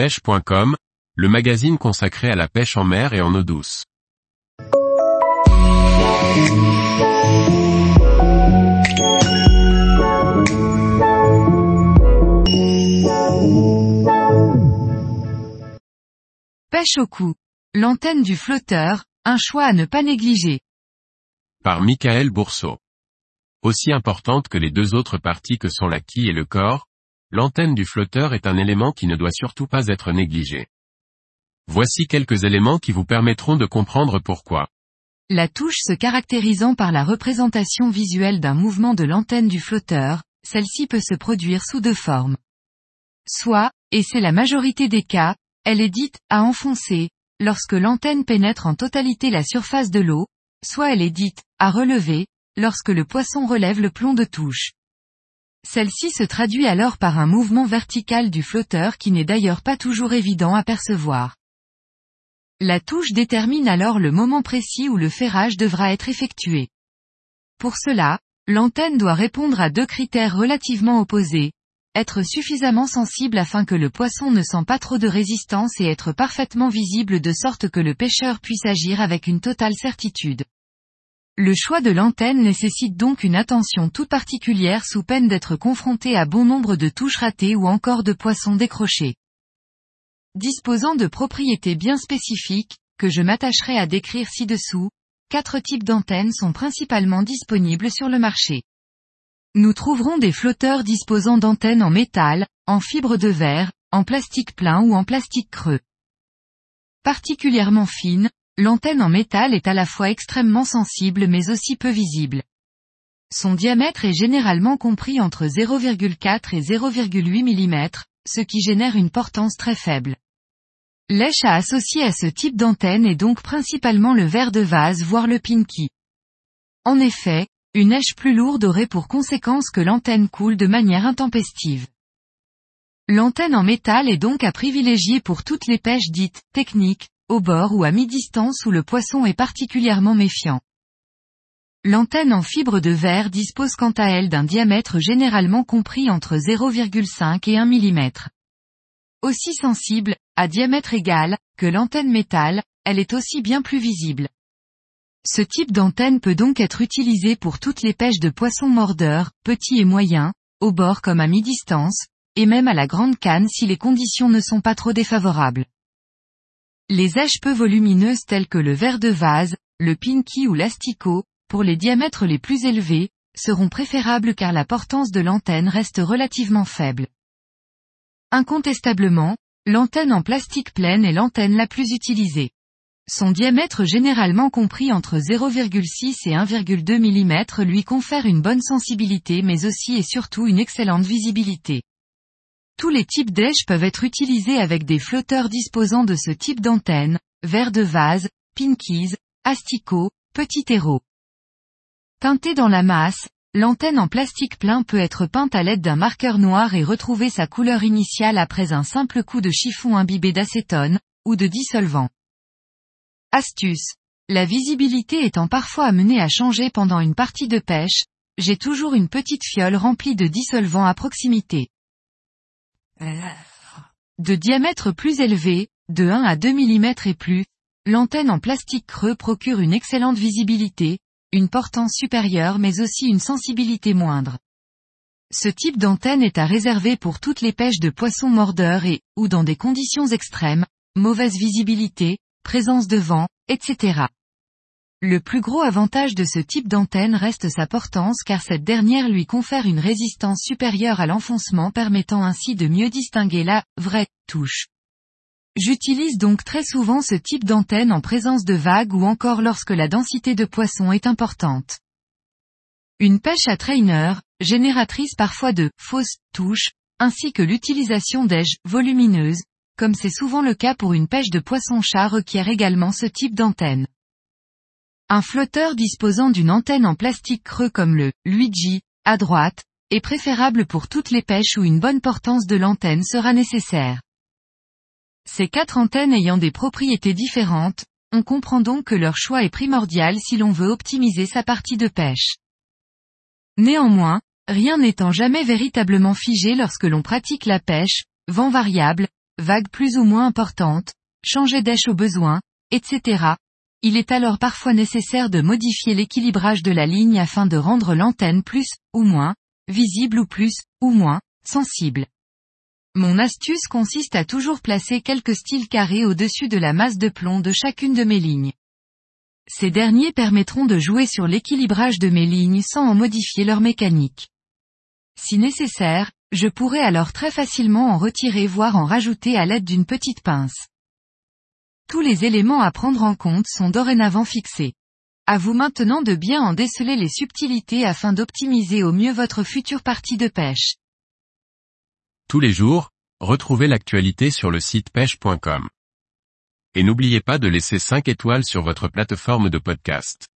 pêche.com, le magazine consacré à la pêche en mer et en eau douce. Pêche au cou. L'antenne du flotteur, un choix à ne pas négliger. Par Michael Bourseau. Aussi importante que les deux autres parties que sont la quille et le corps, l'antenne du flotteur est un élément qui ne doit surtout pas être négligé. Voici quelques éléments qui vous permettront de comprendre pourquoi. La touche se caractérisant par la représentation visuelle d'un mouvement de l'antenne du flotteur, celle-ci peut se produire sous deux formes. Soit, et c'est la majorité des cas, elle est dite à enfoncer, lorsque l'antenne pénètre en totalité la surface de l'eau, soit elle est dite à relever, lorsque le poisson relève le plomb de touche. Celle-ci se traduit alors par un mouvement vertical du flotteur qui n'est d'ailleurs pas toujours évident à percevoir. La touche détermine alors le moment précis où le ferrage devra être effectué. Pour cela, l'antenne doit répondre à deux critères relativement opposés. Être suffisamment sensible afin que le poisson ne sent pas trop de résistance et être parfaitement visible de sorte que le pêcheur puisse agir avec une totale certitude. Le choix de l'antenne nécessite donc une attention toute particulière sous peine d'être confronté à bon nombre de touches ratées ou encore de poissons décrochés. Disposant de propriétés bien spécifiques, que je m'attacherai à décrire ci-dessous, quatre types d'antennes sont principalement disponibles sur le marché. Nous trouverons des flotteurs disposant d'antennes en métal, en fibre de verre, en plastique plein ou en plastique creux. Particulièrement fines, l'antenne en métal est à la fois extrêmement sensible mais aussi peu visible. Son diamètre est généralement compris entre 0,4 et 0,8 mm, ce qui génère une portance très faible. L'èche à associer à ce type d'antenne est donc principalement le verre de vase voire le pinky. En effet, une èche plus lourde aurait pour conséquence que l'antenne coule de manière intempestive. L'antenne en métal est donc à privilégier pour toutes les pêches dites techniques, au bord ou à mi-distance où le poisson est particulièrement méfiant. L'antenne en fibre de verre dispose quant à elle d'un diamètre généralement compris entre 0,5 et 1 mm. Aussi sensible, à diamètre égal, que l'antenne métal, elle est aussi bien plus visible. Ce type d'antenne peut donc être utilisé pour toutes les pêches de poissons mordeurs, petits et moyens, au bord comme à mi-distance, et même à la grande canne si les conditions ne sont pas trop défavorables. Les èches peu volumineuses telles que le verre de vase, le pinky ou l'asticot, pour les diamètres les plus élevés, seront préférables car la portance de l'antenne reste relativement faible. Incontestablement, l'antenne en plastique pleine est l'antenne la plus utilisée. Son diamètre généralement compris entre 0,6 et 1,2 mm lui confère une bonne sensibilité mais aussi et surtout une excellente visibilité. Tous les types d'èches peuvent être utilisés avec des flotteurs disposant de ce type d'antenne, verre de vase, pinkies, asticots, petit terreau. Teintée dans la masse, l'antenne en plastique plein peut être peinte à l'aide d'un marqueur noir et retrouver sa couleur initiale après un simple coup de chiffon imbibé d'acétone, ou de dissolvant. Astuce. La visibilité étant parfois amenée à changer pendant une partie de pêche, j'ai toujours une petite fiole remplie de dissolvant à proximité. De diamètre plus élevé, de 1 à 2 mm et plus, l'antenne en plastique creux procure une excellente visibilité, une portance supérieure mais aussi une sensibilité moindre. Ce type d'antenne est à réserver pour toutes les pêches de poissons mordeurs et, ou dans des conditions extrêmes, mauvaise visibilité, présence de vent, etc. Le plus gros avantage de ce type d'antenne reste sa portance car cette dernière lui confère une résistance supérieure à l'enfoncement permettant ainsi de mieux distinguer la vraie touche. J'utilise donc très souvent ce type d'antenne en présence de vagues ou encore lorsque la densité de poissons est importante. Une pêche à trainer, génératrice parfois de fausses touches, ainsi que l'utilisation d'aiges volumineuses, comme c'est souvent le cas pour une pêche de poisson-chat requiert également ce type d'antenne. Un flotteur disposant d'une antenne en plastique creux comme le Luigi, à droite, est préférable pour toutes les pêches où une bonne portance de l'antenne sera nécessaire. Ces quatre antennes ayant des propriétés différentes, on comprend donc que leur choix est primordial si l'on veut optimiser sa partie de pêche. Néanmoins, rien n'étant jamais véritablement figé lorsque l'on pratique la pêche, vent variable, vagues plus ou moins importantes, changer d'èche au besoin, etc. Il est alors parfois nécessaire de modifier l'équilibrage de la ligne afin de rendre l'antenne plus, ou moins, visible ou plus, ou moins, sensible. Mon astuce consiste à toujours placer quelques styles carrés au-dessus de la masse de plomb de chacune de mes lignes. Ces derniers permettront de jouer sur l'équilibrage de mes lignes sans en modifier leur mécanique. Si nécessaire, je pourrais alors très facilement en retirer voire en rajouter à l'aide d'une petite pince. Tous les éléments à prendre en compte sont dorénavant fixés. À vous maintenant de bien en déceler les subtilités afin d'optimiser au mieux votre future partie de pêche. Tous les jours, retrouvez l'actualité sur le site pêche.com. Et n'oubliez pas de laisser 5 étoiles sur votre plateforme de podcast.